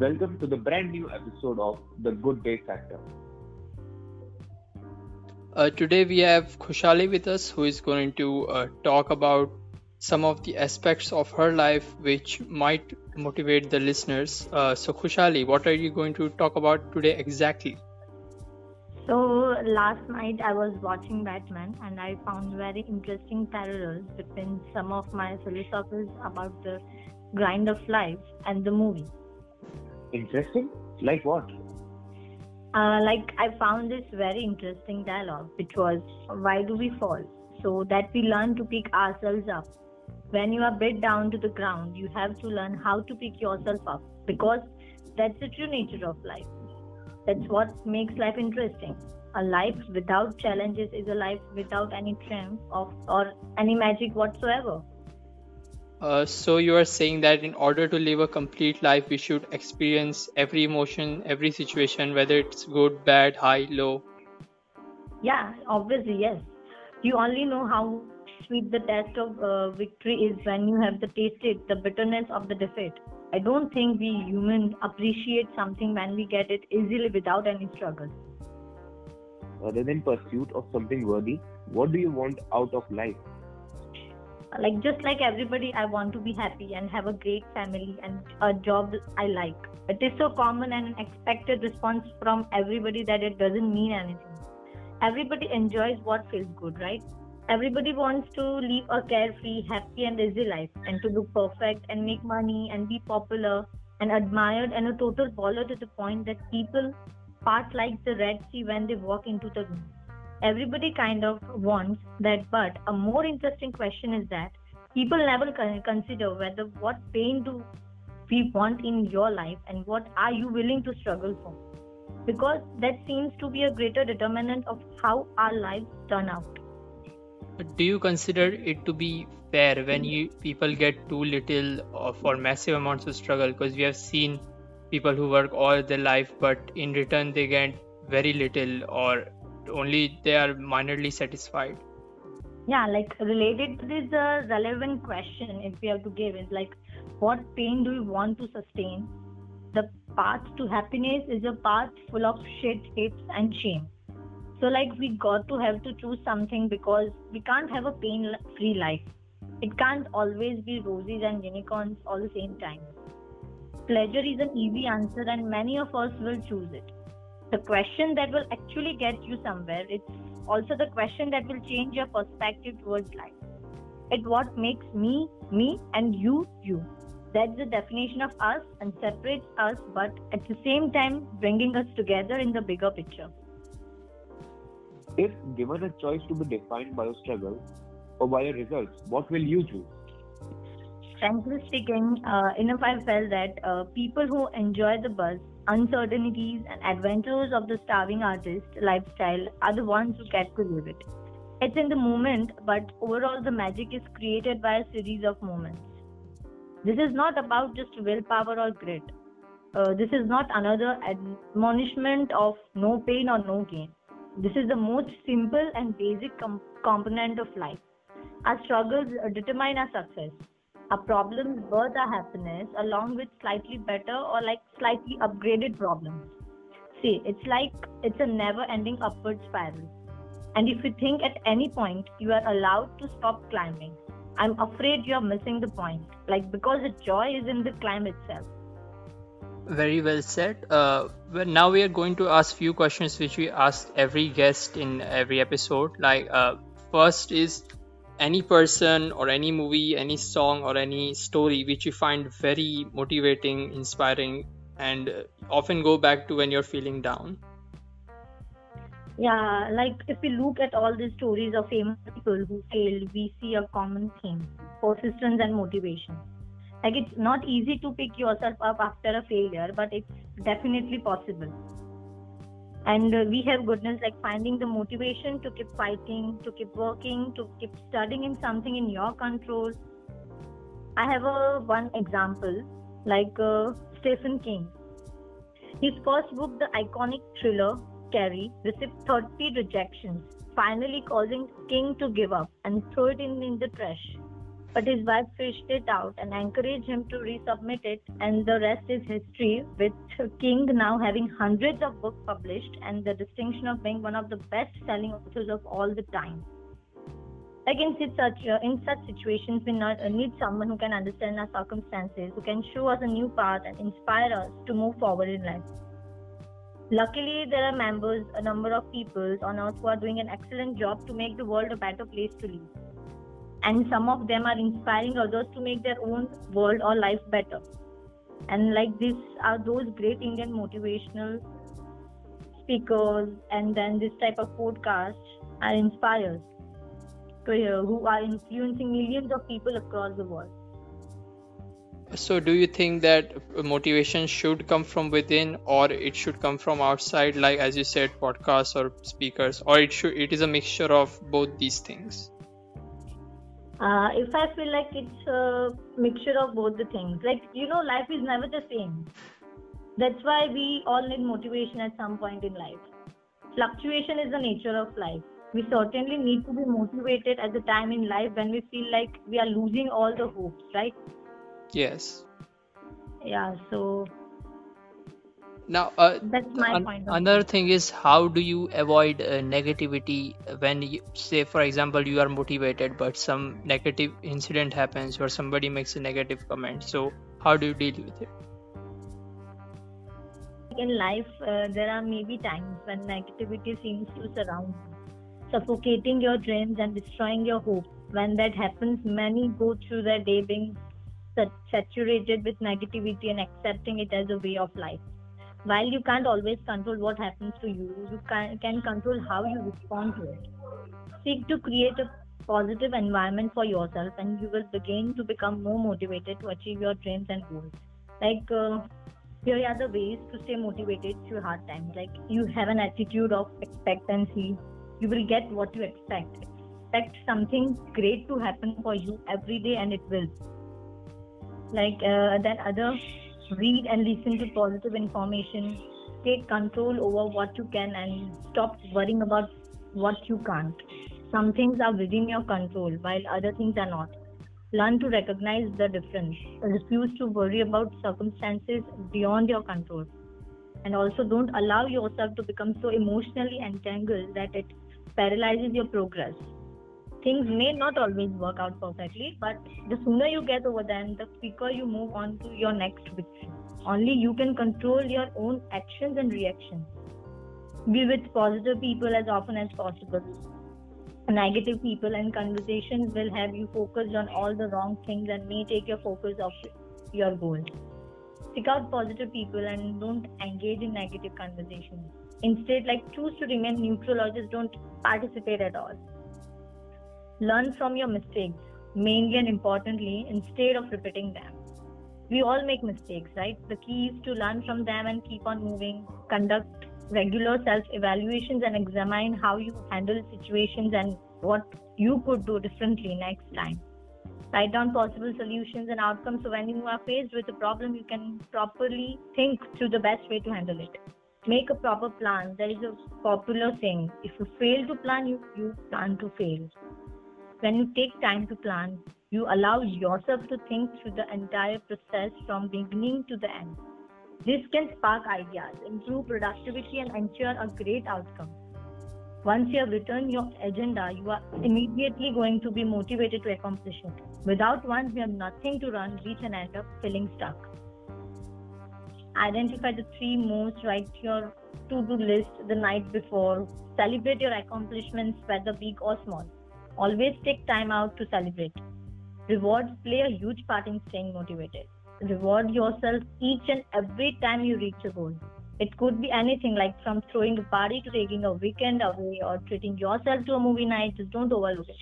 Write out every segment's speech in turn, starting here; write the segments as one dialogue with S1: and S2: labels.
S1: Welcome to the brand new episode of The Good Day Factor.
S2: Uh, today we have Khushali with us who is going to uh, talk about some of the aspects of her life which might motivate the listeners. Uh, so, Khushali, what are you going to talk about today exactly?
S3: So, last night I was watching Batman and I found very interesting parallels between some of my philosophies about the grind of life and the movie.
S1: Interesting? Like what?
S3: Uh, like, I found this very interesting dialogue, which was, Why do we fall? So that we learn to pick ourselves up when you are bit down to the ground, you have to learn how to pick yourself up because that's the true nature of life. That's what makes life interesting. A life without challenges is a life without any triumph of, or any magic whatsoever.
S2: Uh, so you are saying that in order to live a complete life, we should experience every emotion, every situation, whether it's good, bad, high, low.
S3: Yeah, obviously yes. You only know how sweet the taste of uh, victory is when you have the tasted the bitterness of the defeat. I don't think we humans appreciate something when we get it easily without any struggle.
S1: Other than pursuit of something worthy, what do you want out of life?
S3: Like just like everybody, I want to be happy and have a great family and a job I like. It is so common and an expected response from everybody that it doesn't mean anything. Everybody enjoys what feels good, right? everybody wants to live a carefree, happy, and easy life and to look perfect and make money and be popular and admired and a total baller to the point that people part like the Red Sea when they walk into the room. Everybody kind of wants that, but a more interesting question is that people never consider whether what pain do we want in your life and what are you willing to struggle for? Because that seems to be a greater determinant of how our lives turn out.
S2: Do you consider it to be fair when you people get too little for massive amounts of struggle? Because we have seen people who work all their life but in return they get very little or only they are minorly satisfied
S3: yeah like related to this uh, relevant question if we have to give is like what pain do you want to sustain the path to happiness is a path full of shit hits and shame so, like, we got to have to choose something because we can't have a pain free life. It can't always be roses and unicorns all the same time. Pleasure is an easy answer, and many of us will choose it. The question that will actually get you somewhere, it's also the question that will change your perspective towards life. It what makes me, me, and you, you. That's the definition of us and separates us, but at the same time, bringing us together in the bigger picture.
S1: If given a choice to be defined by your struggle or by your results, what will you choose?
S3: Frankly speaking, uh, enough I felt that uh, people who enjoy the buzz, uncertainties, and adventures of the starving artist lifestyle are the ones who get to live it. It's in the moment, but overall, the magic is created by a series of moments. This is not about just willpower or grit. Uh, this is not another admonishment of no pain or no gain. This is the most simple and basic com- component of life. Our struggles determine our success. Our problems birth our happiness along with slightly better or like slightly upgraded problems. See, it's like it's a never ending upward spiral. And if you think at any point you are allowed to stop climbing, I'm afraid you're missing the point. Like, because the joy is in the climb itself.
S2: Very well said. Uh, well, now we are going to ask few questions which we ask every guest in every episode. Like, uh, first is any person or any movie, any song or any story which you find very motivating, inspiring, and uh, often go back to when you're feeling down.
S3: Yeah, like if we look at all the stories of famous people who failed, we see a common theme: persistence and motivation like it's not easy to pick yourself up after a failure but it's definitely possible and uh, we have goodness like finding the motivation to keep fighting to keep working to keep studying in something in your control. I have a one example like uh, stephen king. His first book the iconic thriller carrie received 30 rejections finally causing king to give up and throw it in, in the trash but his wife fished it out and encouraged him to resubmit it, and the rest is history. With King now having hundreds of books published and the distinction of being one of the best-selling authors of all the time. Like in such uh, in such situations, we not, uh, need someone who can understand our circumstances, who can show us a new path and inspire us to move forward in life. Luckily, there are members, a number of people on earth who are doing an excellent job to make the world a better place to live. And some of them are inspiring others to make their own world or life better. And like this are those great Indian motivational speakers, and then this type of podcast are inspired to hear who are influencing millions of people across the world.
S2: So, do you think that motivation should come from within, or it should come from outside, like as you said, podcasts or speakers, or it should it is a mixture of both these things?
S3: Uh, if I feel like it's a mixture of both the things, like you know, life is never the same. That's why we all need motivation at some point in life. Fluctuation is the nature of life. We certainly need to be motivated at the time in life when we feel like we are losing all the hopes, right?
S2: Yes.
S3: Yeah, so
S2: Now, uh,
S3: that's my
S2: an-
S3: point
S2: another thing is how do you avoid uh, negativity when you say, for example, you are motivated, but some negative incident happens or somebody makes a negative comment. So, how do you deal with it?
S3: in life, uh, there are maybe times when negativity seems to surround you, suffocating your dreams and destroying your hopes. When that happens, many go through their day being saturated with negativity and accepting it as a way of life. While you can't always control what happens to you, you can, can control how you respond to it. Seek to create a positive environment for yourself, and you will begin to become more motivated to achieve your dreams and goals. Like, uh, here are the ways to stay motivated through hard times. Like you have an attitude of expectancy, you will get what you expect. Expect something great to happen for you every day, and it will. Like uh, that, other read and listen to positive information. Take control over what you can and stop worrying about what you can't. Some things are within your control, while other things are not. Learn to recognize the difference. Refuse to worry about circumstances beyond your control. And also, don't allow yourself to become so emotionally entangled that it paralyzes your progress. Things may not always work out perfectly, but the sooner you get over them, the quicker you move on to your next victory. Only you can control your own actions and reactions. Be with positive people as often as possible negative people and conversations will have you focused on all the wrong things and may take your focus off your goals. Seek out positive people and don't engage in negative conversations. Instead, like choose to remain neutral or just don't participate at all. Learn from your mistakes, mainly and importantly, instead of repeating them. We all make mistakes, right? The key is to learn from them and keep on moving. Conduct regular self evaluations and examine how you handle situations and what you could do differently next time. Write down possible solutions and outcomes so when you are faced with a problem, you can properly think through the best way to handle it. Make a proper plan. There is a popular saying if you fail to plan, you, you plan to fail. When you take time to plan, you allow yourself to think through the entire process from beginning to the end. This can spark ideas, improve productivity, and ensure a great outcome. Once you have written your agenda, you are immediately going to be motivated to accomplish it. Without one, you have nothing to run, reach, and end up feeling stuck. Identify the three most, write your to do list the night before, celebrate your accomplishments, whether big or small. Always take time out to celebrate. Rewards play a huge part in staying motivated reward yourself each and every time you reach a goal. It could be anything like from throwing a party to taking a weekend away or treating yourself to a movie night. Just don't overlook it.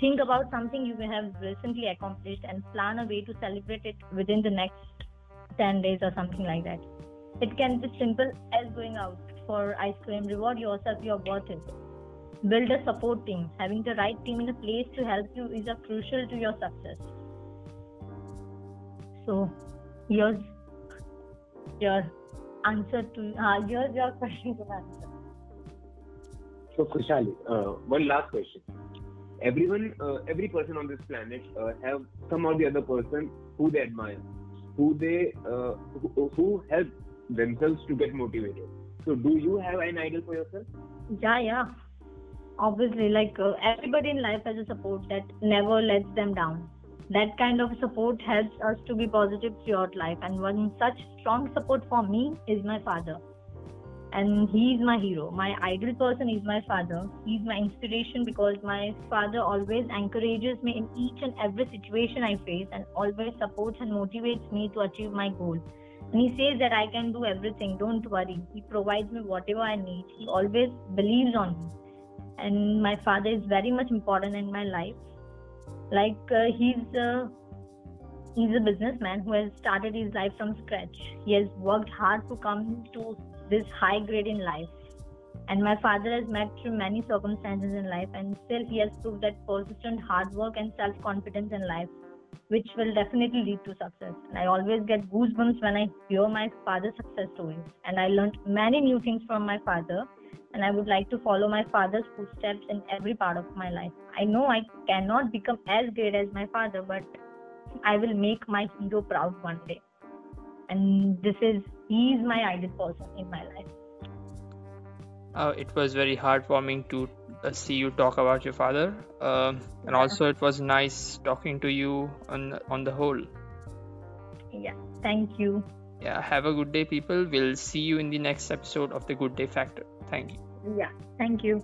S3: Think about something you have recently accomplished and plan a way to celebrate it within the next 10 days or something like that. It can be simple as going out for ice cream. Reward yourself, you're worth it. Build a support team. Having the right team in a place to help you is a crucial to your success. So here's your answer to uh, here's your question to answer.
S1: So, Khushali, uh, one last question. everyone, uh, every person on this planet uh, have some or the other person who they admire, who they uh, who, who help themselves to get motivated. So, do you have an idol for yourself?
S3: Yeah, yeah. Obviously, like uh, everybody in life has a support that never lets them down. That kind of support helps us to be positive throughout life. And one such strong support for me is my father. And he is my hero. My ideal person is my father. He's my inspiration because my father always encourages me in each and every situation I face and always supports and motivates me to achieve my goal. And he says that I can do everything, don't worry. He provides me whatever I need. He always believes on me. And my father is very much important in my life. Like uh, he's uh, he's a businessman who has started his life from scratch. He has worked hard to come to this high grade in life. And my father has met through many circumstances in life, and still he has proved that persistent hard work and self confidence in life which will definitely lead to success. And I always get goosebumps when I hear my father's success stories. And I learned many new things from my father, and I would like to follow my father's footsteps in every part of my life. I know I cannot become as great as my father, but I will make my hero proud one day. And this is, he is my ideal person in my life.
S2: Uh, it was very heartwarming to uh, see you talk about your father um, and
S3: Yeah.
S2: also it was nice talking to you on on the whole
S3: Yeah, thank you.
S2: yeah have a good day people we'll see you in the next episode of the good day factor Thank you.
S3: Yeah, thank you.